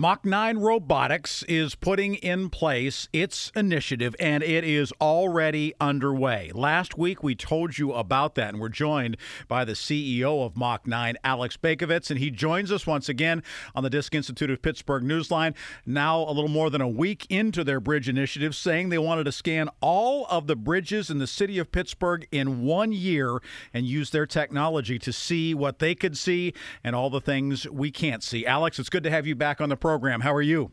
Mach 9 Robotics is putting in place its initiative and it is already underway. Last week we told you about that and we're joined by the CEO of Mach 9, Alex Baikovitz, and he joins us once again on the Disc Institute of Pittsburgh Newsline. Now, a little more than a week into their bridge initiative, saying they wanted to scan all of the bridges in the city of Pittsburgh in one year and use their technology to see what they could see and all the things we can't see. Alex, it's good to have you back on the program program. How are you?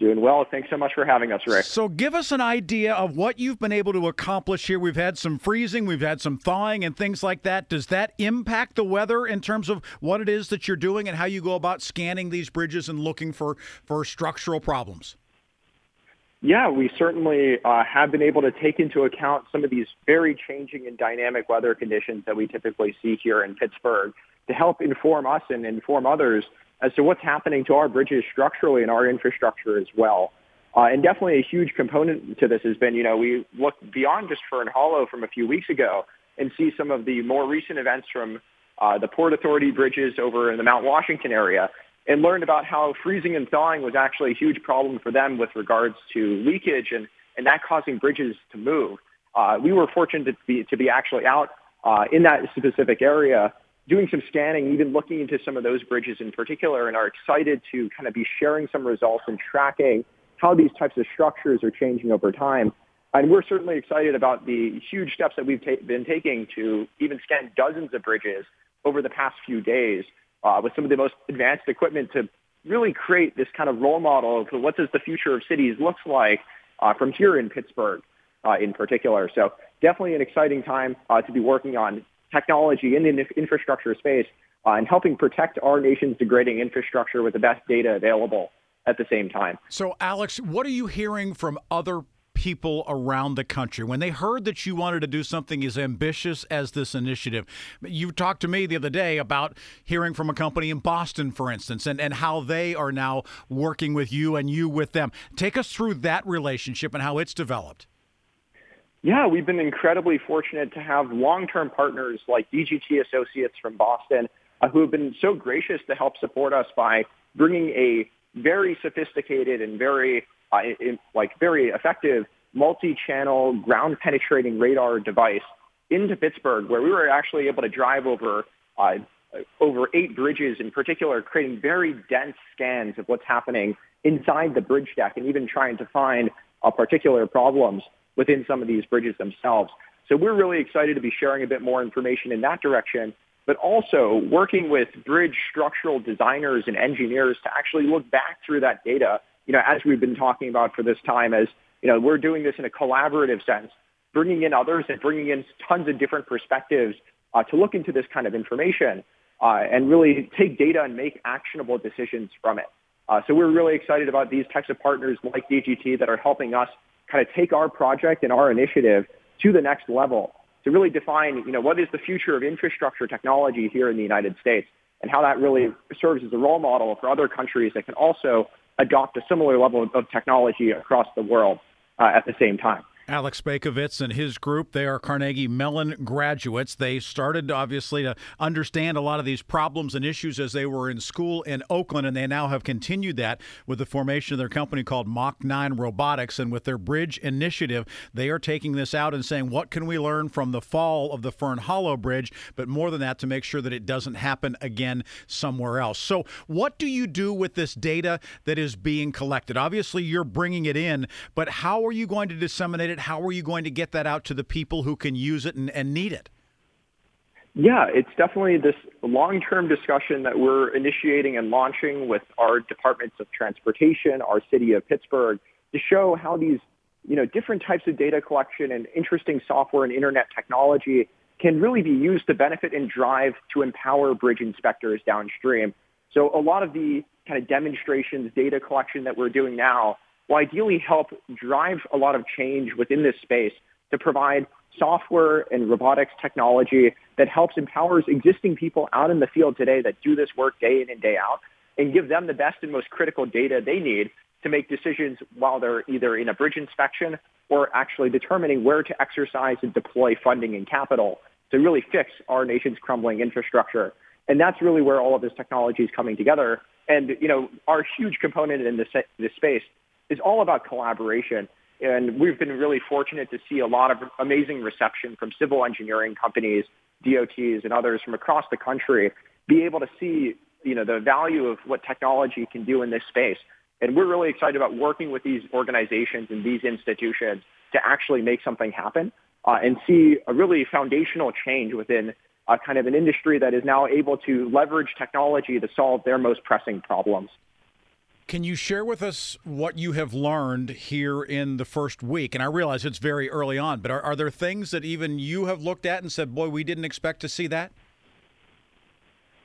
Doing well. Thanks so much for having us, Rick. So, give us an idea of what you've been able to accomplish here. We've had some freezing, we've had some thawing, and things like that. Does that impact the weather in terms of what it is that you're doing and how you go about scanning these bridges and looking for, for structural problems? Yeah, we certainly uh, have been able to take into account some of these very changing and dynamic weather conditions that we typically see here in Pittsburgh to help inform us and inform others as to what's happening to our bridges structurally and our infrastructure as well. Uh, and definitely a huge component to this has been, you know, we look beyond just Fern Hollow from a few weeks ago and see some of the more recent events from uh, the Port Authority bridges over in the Mount Washington area and learned about how freezing and thawing was actually a huge problem for them with regards to leakage and, and that causing bridges to move. Uh, we were fortunate to be, to be actually out uh, in that specific area doing some scanning, even looking into some of those bridges in particular, and are excited to kind of be sharing some results and tracking how these types of structures are changing over time. And we're certainly excited about the huge steps that we've ta- been taking to even scan dozens of bridges over the past few days uh, with some of the most advanced equipment to really create this kind of role model of what does the future of cities looks like uh, from here in Pittsburgh uh, in particular. So definitely an exciting time uh, to be working on technology in the infrastructure space uh, and helping protect our nation's degrading infrastructure with the best data available at the same time. So, Alex, what are you hearing from other people around the country when they heard that you wanted to do something as ambitious as this initiative. You talked to me the other day about hearing from a company in Boston, for instance, and, and how they are now working with you and you with them. Take us through that relationship and how it's developed. Yeah, we've been incredibly fortunate to have long-term partners like DGT Associates from Boston uh, who have been so gracious to help support us by bringing a very sophisticated and very uh, in, like very effective multi-channel ground penetrating radar device into Pittsburgh where we were actually able to drive over uh, over eight bridges in particular, creating very dense scans of what's happening inside the bridge deck and even trying to find uh, particular problems within some of these bridges themselves. So we're really excited to be sharing a bit more information in that direction, but also working with bridge structural designers and engineers to actually look back through that data, you know, as we've been talking about for this time as, you know, we're doing this in a collaborative sense, bringing in others and bringing in tons of different perspectives uh, to look into this kind of information uh, and really take data and make actionable decisions from it. Uh, so we're really excited about these types of partners like DGT that are helping us kind of take our project and our initiative to the next level to really define, you know, what is the future of infrastructure technology here in the United States and how that really serves as a role model for other countries that can also adopt a similar level of technology across the world uh, at the same time. Alex Baikovitz and his group, they are Carnegie Mellon graduates. They started, obviously, to understand a lot of these problems and issues as they were in school in Oakland, and they now have continued that with the formation of their company called Mach 9 Robotics. And with their Bridge initiative, they are taking this out and saying, what can we learn from the fall of the Fern Hollow Bridge? But more than that, to make sure that it doesn't happen again somewhere else. So, what do you do with this data that is being collected? Obviously, you're bringing it in, but how are you going to disseminate it? How are you going to get that out to the people who can use it and, and need it? Yeah, it's definitely this long-term discussion that we're initiating and launching with our departments of transportation, our city of Pittsburgh, to show how these, you know, different types of data collection and interesting software and internet technology can really be used to benefit and drive to empower bridge inspectors downstream. So a lot of the kind of demonstrations, data collection that we're doing now will ideally help drive a lot of change within this space to provide software and robotics technology that helps empowers existing people out in the field today that do this work day in and day out and give them the best and most critical data they need to make decisions while they're either in a bridge inspection or actually determining where to exercise and deploy funding and capital to really fix our nation's crumbling infrastructure. And that's really where all of this technology is coming together. And, you know, our huge component in this, this space is all about collaboration. And we've been really fortunate to see a lot of amazing reception from civil engineering companies, DOTs, and others from across the country be able to see, you know, the value of what technology can do in this space. And we're really excited about working with these organizations and these institutions to actually make something happen uh, and see a really foundational change within uh, kind of an industry that is now able to leverage technology to solve their most pressing problems. Can you share with us what you have learned here in the first week? And I realize it's very early on, but are, are there things that even you have looked at and said, boy, we didn't expect to see that?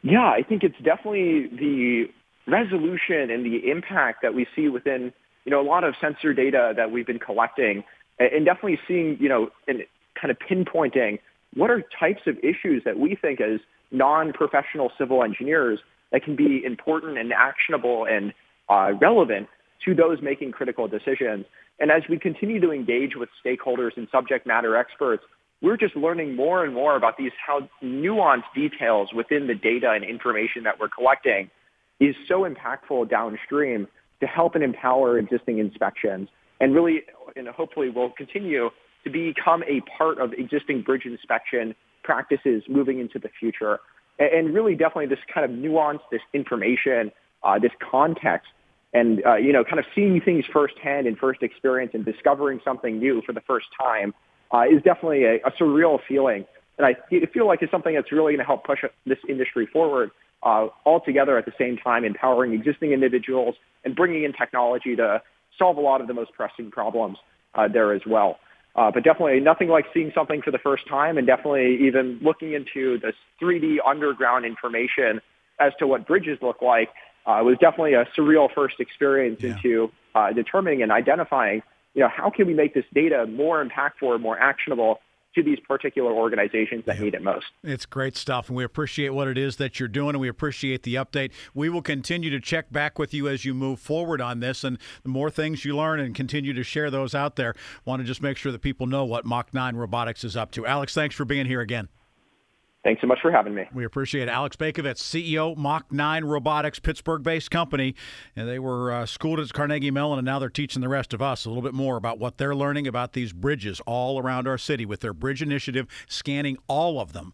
Yeah, I think it's definitely the resolution and the impact that we see within, you know, a lot of sensor data that we've been collecting and definitely seeing, you know, and kind of pinpointing what are types of issues that we think as non-professional civil engineers that can be important and actionable and uh, relevant to those making critical decisions. And as we continue to engage with stakeholders and subject matter experts, we're just learning more and more about these how nuanced details within the data and information that we're collecting is so impactful downstream to help and empower existing inspections and really and hopefully will continue to become a part of existing bridge inspection practices moving into the future. And really definitely this kind of nuance, this information, uh, this context and uh, you know, kind of seeing things firsthand and first experience and discovering something new for the first time uh, is definitely a, a surreal feeling. And I feel like it's something that's really going to help push this industry forward uh, all together at the same time, empowering existing individuals and bringing in technology to solve a lot of the most pressing problems uh, there as well. Uh, but definitely nothing like seeing something for the first time and definitely even looking into this 3D underground information as to what bridges look like uh, it was definitely a surreal first experience yeah. into uh, determining and identifying, you know, how can we make this data more impactful, more actionable to these particular organizations that yeah. need it most. It's great stuff, and we appreciate what it is that you're doing, and we appreciate the update. We will continue to check back with you as you move forward on this, and the more things you learn and continue to share those out there. Want to just make sure that people know what Mach 9 Robotics is up to. Alex, thanks for being here again. Thanks so much for having me. We appreciate it. Alex Baikovitz, CEO, Mach 9 Robotics, Pittsburgh based company. And they were uh, schooled at Carnegie Mellon, and now they're teaching the rest of us a little bit more about what they're learning about these bridges all around our city with their bridge initiative, scanning all of them